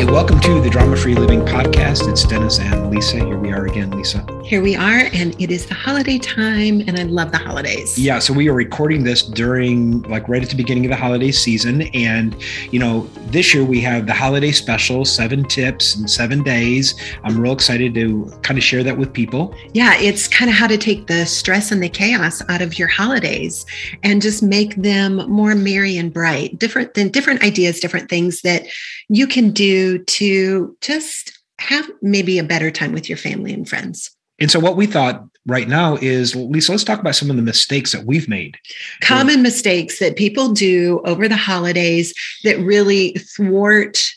Hi, welcome to the Drama Free Living Podcast. It's Dennis and Lisa. Here we are again, Lisa. Here we are, and it is the holiday time, and I love the holidays. Yeah, so we are recording this during, like, right at the beginning of the holiday season. And, you know, this year we have the holiday special, seven tips in seven days. I'm real excited to kind of share that with people. Yeah, it's kind of how to take the stress and the chaos out of your holidays and just make them more merry and bright, different than different ideas, different things that you can do to just have maybe a better time with your family and friends. And so, what we thought right now is, Lisa, let's talk about some of the mistakes that we've made. Common mistakes that people do over the holidays that really thwart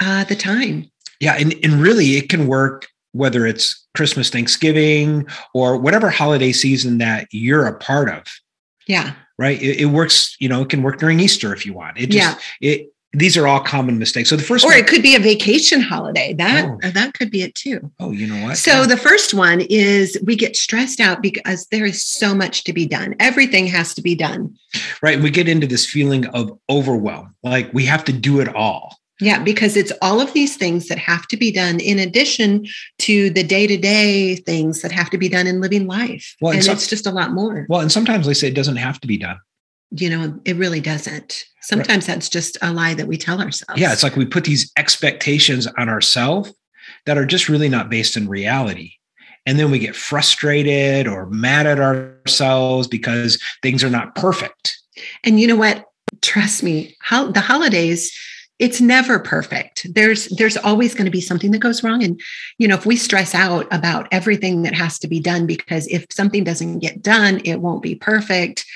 uh, the time. Yeah, and, and really, it can work whether it's Christmas, Thanksgiving, or whatever holiday season that you're a part of. Yeah. Right. It, it works, you know, it can work during Easter if you want. It just, yeah. it, these are all common mistakes. So the first, or one, it could be a vacation holiday. That oh. that could be it too. Oh, you know what? So yeah. the first one is we get stressed out because there is so much to be done. Everything has to be done. Right. We get into this feeling of overwhelm, like we have to do it all. Yeah, because it's all of these things that have to be done in addition to the day to day things that have to be done in living life. Well, and, and some, it's just a lot more. Well, and sometimes they say it doesn't have to be done you know, it really doesn't. Sometimes right. that's just a lie that we tell ourselves. Yeah, it's like we put these expectations on ourselves that are just really not based in reality. And then we get frustrated or mad at ourselves because things are not perfect. And you know what? Trust me, how the holidays it's never perfect there's there's always going to be something that goes wrong and you know if we stress out about everything that has to be done because if something doesn't get done it won't be perfect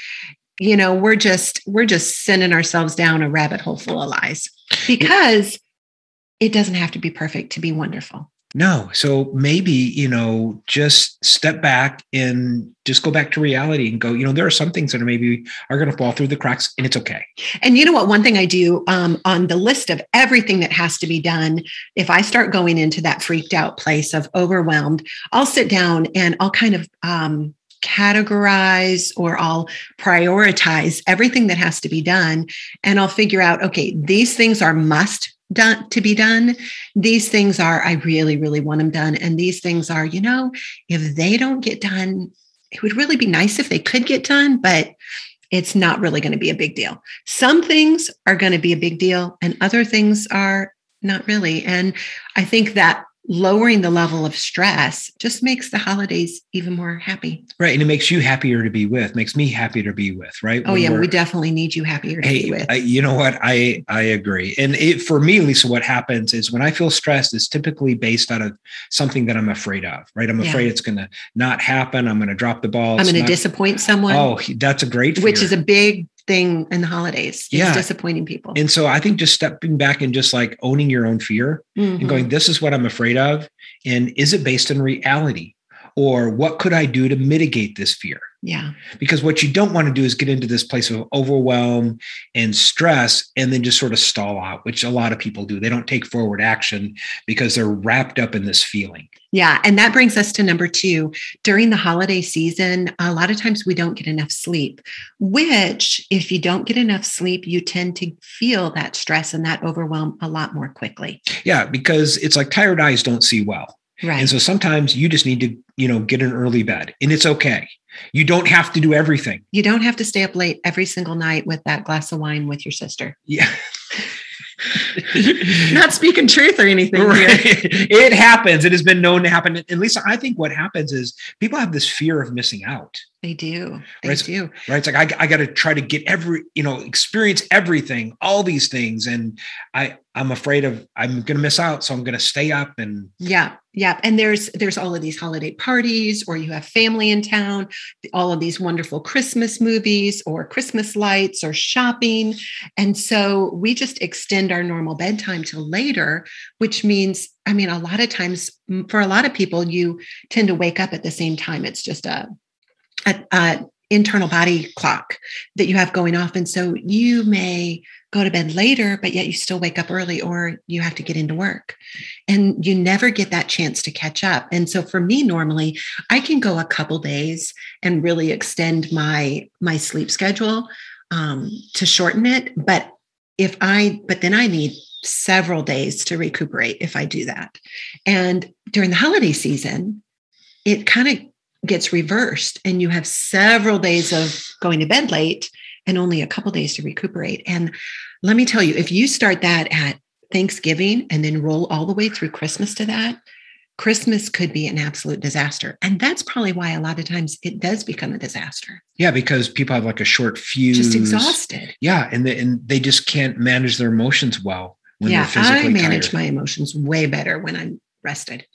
you know we're just we're just sending ourselves down a rabbit hole full of lies because it doesn't have to be perfect to be wonderful. No. So maybe you know just step back and just go back to reality and go you know there are some things that are maybe are going to fall through the cracks and it's okay. And you know what? One thing i do um, on the list of everything that has to be done if i start going into that freaked out place of overwhelmed i'll sit down and i'll kind of um, categorize or I'll prioritize everything that has to be done. And I'll figure out, okay, these things are must done to be done. These things are, I really, really want them done. And these things are, you know, if they don't get done, it would really be nice if they could get done, but it's not really going to be a big deal. Some things are going to be a big deal and other things are not really. And I think that lowering the level of stress just makes the holidays even more happy. Right. And it makes you happier to be with, makes me happier to be with, right? Oh, when yeah. We definitely need you happier to hey, be with. I, you know what? I, I agree. And it, for me, Lisa, what happens is when I feel stressed, it's typically based out of something that I'm afraid of, right? I'm afraid yeah. it's going to not happen. I'm going to drop the ball. I'm going to disappoint someone. Oh, that's a great fear. Which is a big thing in the holidays. Yeah. disappointing people. And so I think just stepping back and just like owning your own fear mm-hmm. and going, this is what I'm afraid of. And is it based in reality? Or what could I do to mitigate this fear? Yeah. Because what you don't want to do is get into this place of overwhelm and stress and then just sort of stall out, which a lot of people do. They don't take forward action because they're wrapped up in this feeling. Yeah. And that brings us to number two. During the holiday season, a lot of times we don't get enough sleep, which, if you don't get enough sleep, you tend to feel that stress and that overwhelm a lot more quickly. Yeah. Because it's like tired eyes don't see well. Right. And so sometimes you just need to, you know, get an early bed and it's okay. You don't have to do everything. You don't have to stay up late every single night with that glass of wine with your sister. Yeah. Not speaking truth or anything. Right. It happens. It has been known to happen. And Lisa, I think what happens is people have this fear of missing out. They do. They right? do. Right. It's like I, I got to try to get every, you know, experience everything, all these things, and I I'm afraid of I'm going to miss out, so I'm going to stay up and yeah, yeah. And there's there's all of these holiday parties, or you have family in town, all of these wonderful Christmas movies, or Christmas lights, or shopping, and so we just extend our normal bedtime till later, which means I mean a lot of times mm, for a lot of people you tend to wake up at the same time. It's just a a, a internal body clock that you have going off. And so you may go to bed later, but yet you still wake up early or you have to get into work. And you never get that chance to catch up. And so for me, normally I can go a couple days and really extend my my sleep schedule um, to shorten it. But if I, but then I need several days to recuperate if I do that. And during the holiday season, it kind of gets reversed and you have several days of going to bed late and only a couple days to recuperate. And let me tell you, if you start that at Thanksgiving and then roll all the way through Christmas to that, Christmas could be an absolute disaster. And that's probably why a lot of times it does become a disaster. Yeah, because people have like a short fuse. Just exhausted. Yeah. And they, and they just can't manage their emotions well when yeah, they're physically I manage tired. my emotions way better when I'm rested.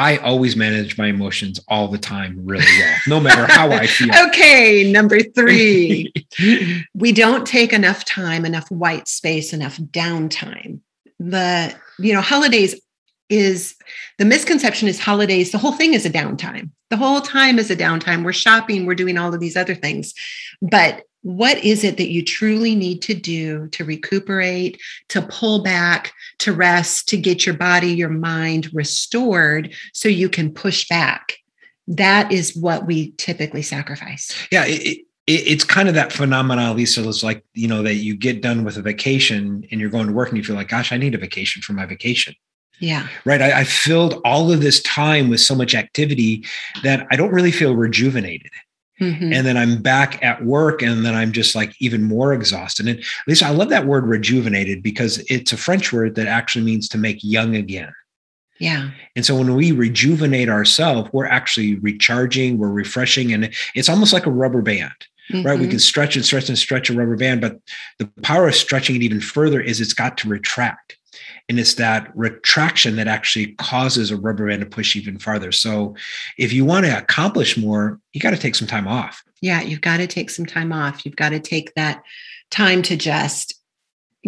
I always manage my emotions all the time really well, no matter how I feel. okay, number three. we don't take enough time, enough white space, enough downtime. The, you know, holidays is the misconception is holidays, the whole thing is a downtime. The whole time is a downtime. We're shopping, we're doing all of these other things. But what is it that you truly need to do to recuperate, to pull back, to rest, to get your body, your mind restored so you can push back? That is what we typically sacrifice. Yeah. It, it, it's kind of that phenomenon, Lisa. It's like, you know, that you get done with a vacation and you're going to work and you feel like, gosh, I need a vacation for my vacation. Yeah. Right. I, I filled all of this time with so much activity that I don't really feel rejuvenated. Mm-hmm. And then I'm back at work and then I'm just like even more exhausted. And at least I love that word rejuvenated because it's a French word that actually means to make young again. Yeah. And so when we rejuvenate ourselves, we're actually recharging, we're refreshing, and it's almost like a rubber band. Mm-hmm. Right. We mm-hmm. can stretch and stretch and stretch a rubber band, but the power of stretching it even further is it's got to retract and it's that retraction that actually causes a rubber band to push even farther. So if you want to accomplish more you got to take some time off. Yeah you've got to take some time off. You've got to take that time to just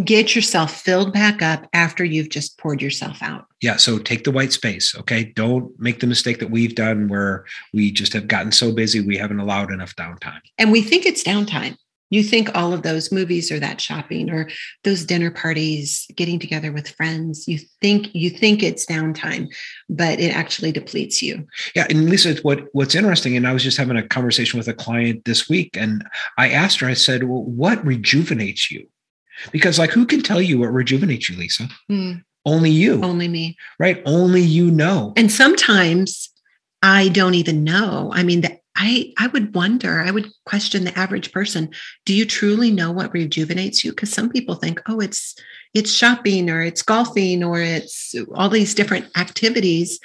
get yourself filled back up after you've just poured yourself out. Yeah so take the white space okay? Don't make the mistake that we've done where we just have gotten so busy we haven't allowed enough downtime. And we think it's downtime you think all of those movies or that shopping or those dinner parties getting together with friends you think you think it's downtime but it actually depletes you. Yeah and lisa what what's interesting and i was just having a conversation with a client this week and i asked her i said well what rejuvenates you? Because like who can tell you what rejuvenates you lisa? Mm. only you. Only me. Right only you know. And sometimes i don't even know. I mean the I I would wonder, I would question the average person, do you truly know what rejuvenates you? Because some people think, oh, it's it's shopping or it's golfing or it's all these different activities.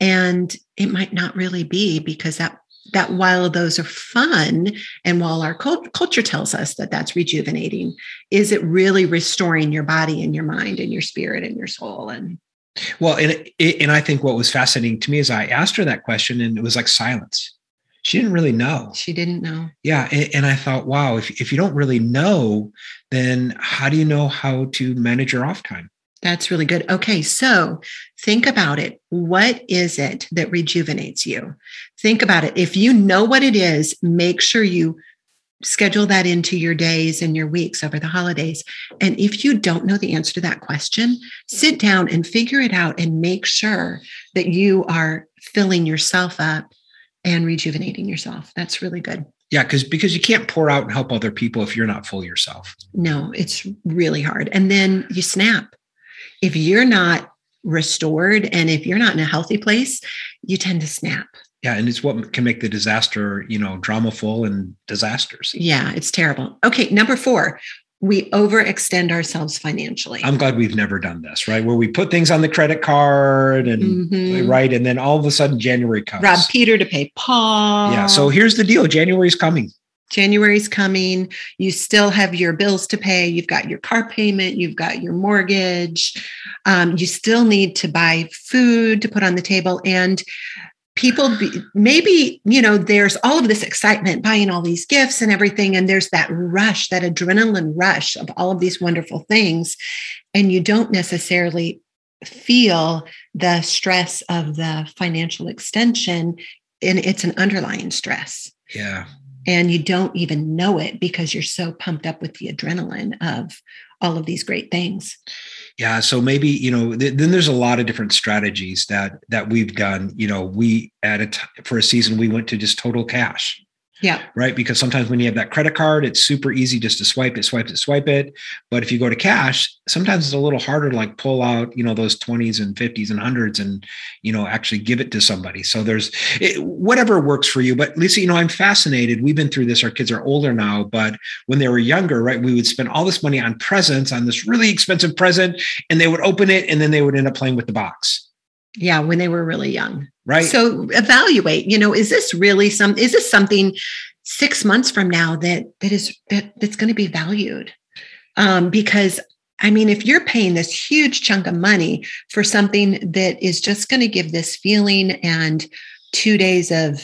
And it might not really be because that that while those are fun and while our cult- culture tells us that that's rejuvenating is it really restoring your body and your mind and your spirit and your soul and well and and i think what was fascinating to me is i asked her that question and it was like silence she didn't really know. She didn't know. Yeah. And, and, I thought, wow, if, if you don't really know, then how do you know how to manage your off time? That's really good. Okay. So think about it. What is it that rejuvenates you? Think about it. If you know what it is, make sure you schedule that into your days and your weeks over the holidays. And if you don't know the answer to that question, sit down and figure it out and make sure that you are filling yourself up and rejuvenating yourself. That's really good. Yeah, because because you can't pour out and help other people if you're not full yourself. No, it's really hard. And then you snap. If you're not restored and if you're not in a healthy place, you tend to snap. Yeah, and it's what can make the disaster, you know, dramaful and disasters. Yeah, it's terrible. Okay, number 4 we overextend ourselves financially. I'm glad we've never done this, right? Where we put things on the credit card and mm-hmm. right, and then all of a sudden January comes. Rob Peter to pay Paul. Yeah. So here's the deal: January's coming. January's coming. You still have your bills to pay. You've got your car payment. You've got your mortgage. Um, you still need to buy food to put on the table, and people be, maybe you know there's all of this excitement buying all these gifts and everything and there's that rush that adrenaline rush of all of these wonderful things. And you don't necessarily feel the stress of the financial extension and it's an underlying stress. Yeah. And you don't even know it because you're so pumped up with the adrenaline of all of these great things. Yeah so maybe you know th- then there's a lot of different strategies that that we've done. You know we at a t- for a season we went to just total cash Yeah. Right. Because sometimes when you have that credit card, it's super easy just to swipe it, swipe it, swipe it. But if you go to cash, sometimes it's a little harder to like pull out, you know, those 20s and 50s and hundreds and, you know, actually give it to somebody. So there's it, whatever works for you. But Lisa, you know, I'm fascinated. We've been through this. Our kids are older now, but when they were younger, right, we would spend all this money on presents, on this really expensive present, and they would open it and then they would end up playing with the box. Yeah, when they were really young. Right. So evaluate, you know, is this really some is this something 6 months from now that that is that that's going to be valued? Um because I mean, if you're paying this huge chunk of money for something that is just going to give this feeling and 2 days of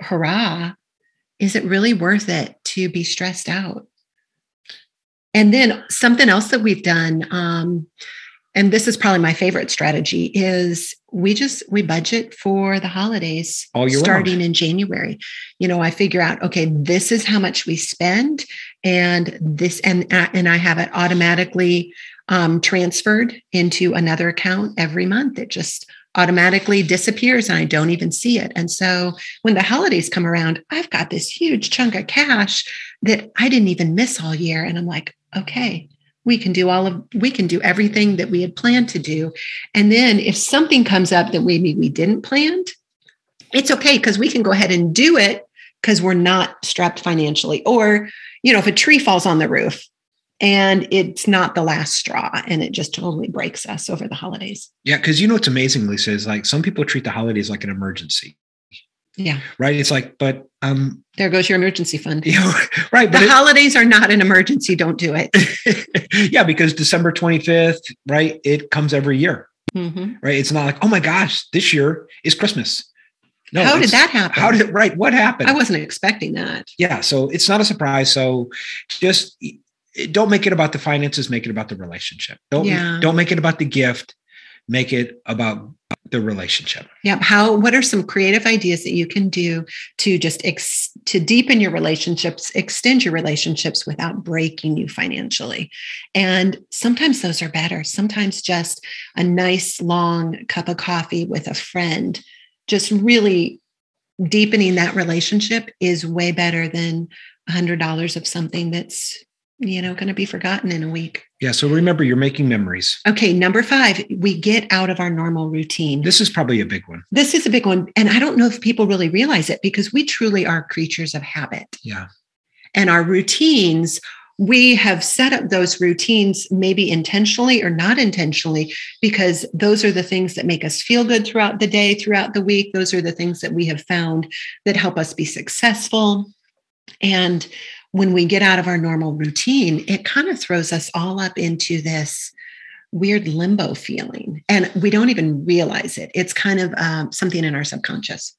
hurrah, is it really worth it to be stressed out? And then something else that we've done um, and this is probably my favorite strategy is we just we budget for the holidays All year starting round. in january. You know i figure out okay this is how much we spend and this and uh, and i have it automatically um, transferred into another account every month. It just automatically disappears and i don't even see it. And so when the holidays come around i've got this huge chunk of cash that i didn't even miss all year. And i'm like okay we can do all of we can do everything that we had planned to do. And then if something comes up that maybe we didn't plan it's okay because we can go ahead and do it because we're not strapped financially. Or you know if a tree falls on the roof and it's not the last straw and it just totally breaks us over the holidays. Yeah, because you know what's amazing, Lisa, is like some people treat the holidays like an emergency, yeah right? It's like, but um, there goes your emergency fund you know, right, the it- holidays are not an emergency don't do it yeah, because December 25th, right? It comes every year, Mhm. right? It's not like, oh my gosh, this year is Christmas. No, how did that happen How did it? right? What happened? i wasn't expecting that yeah, so it's not a surprise. So just don't make it about the finances. Make it about the relationship. Don't Yeah. don't make it about the gift. Make it about the relationship. Yep. How? What are some creative ideas that you can do to just ex, to deepen your relationships, extend your relationships without breaking you financially? And sometimes those are better. Sometimes just a nice long cup of coffee with a friend, just really deepening that relationship is way better than a hundred dollars of something that's you know going to be forgotten in a week. Yeah. So remember, you're making memories. Okay. Number five, we get out of our normal routine. This is probably a big one. This is a big one. And I don't know if people really realize it because we truly are creatures of habit. Yeah. And our routines, we have set up those routines maybe intentionally or not intentionally because those are the things that make us feel good throughout the day, throughout the week. Those are the things that we have found that help us be successful. And when we get out of our normal routine, it kind of throws us all up into this weird limbo feeling. And we don't even realize it. It's kind of um, something in our subconscious.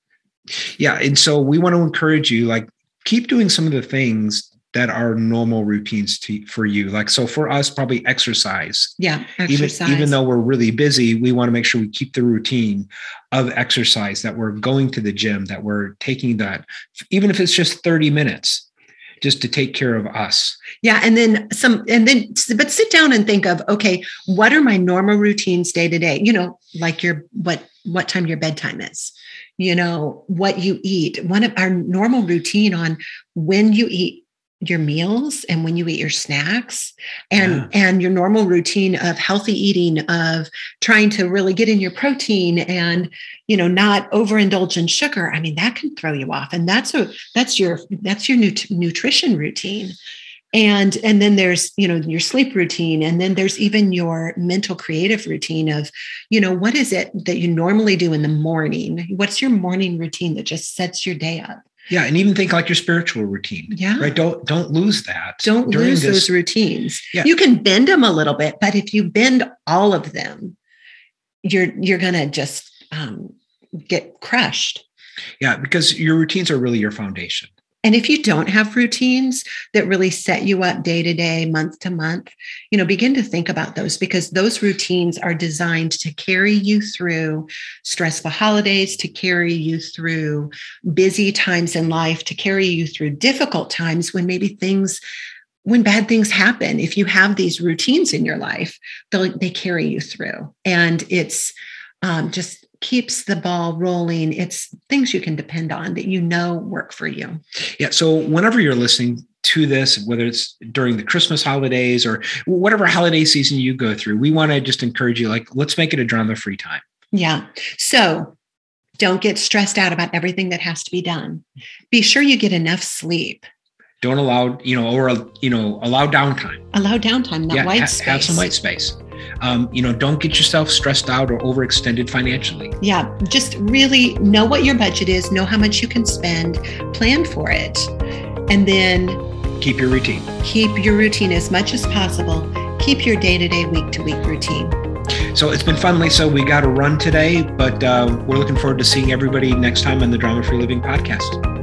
Yeah. And so we want to encourage you, like, keep doing some of the things that are normal routines to, for you. Like, so for us, probably exercise. Yeah. Even, Exercise. even though we're really busy, we want to make sure we keep the routine of exercise, that we're going to the gym, that we're taking that, even if it's just 30 minutes, just to take care of us. Yeah. And then some, and then, but sit down and think of, okay, what are my normal routines day to day? You know, like your, what, what time your bedtime is, you know, what you eat, one of our normal routine on when you eat your meals and when you eat your snacks and Yeah. and your normal routine of healthy eating of trying to really get in your protein and you know not overindulge in sugar. I mean that can throw you off. And that's a that's your that's your nut- nutrition routine. And and then there's you know your sleep routine. And then there's even your mental creative routine of you know what is it that you normally do in the morning? What's your morning routine that just sets your day up Yeah. And even think like your spiritual routine. yeah Right. Don't don't lose that. don't lose this- those routines Yeah. you can bend them a little bit but if you bend all of them you're you're gonna just um, get crushed Yeah, because your routines are really your foundation. And if you don't have routines that really set you up day to day month to month you know begin to think about those because those routines are designed to carry you through stressful holidays to carry you through busy times in life to carry you through difficult times when maybe things when bad things happen. If you have these routines in your life they carry you through. And it's um, just keeps the ball rolling. It's things you can depend on that you know work for you. Yeah. So whenever you're listening to this, whether it's during the Christmas holidays or whatever holiday season you go through, we want to just encourage you like, let's make it a drama free time. Yeah. So don't get stressed out about everything that has to be done. Be sure you get enough sleep. Don't allow, you know, or, you know, allow downtime. Allow downtime, that yeah, white ha- space. Have some white space. Um, you know, don't get yourself stressed out or overextended financially. Yeah, just really know what your budget is, know how much you can spend, plan for it, and then keep your routine. Keep your routine as much as possible. Keep your day to day, week to week routine. So it's been fun, Lisa. We got to run today, but uh, we're looking forward to seeing everybody next time on the Drama Free Living podcast.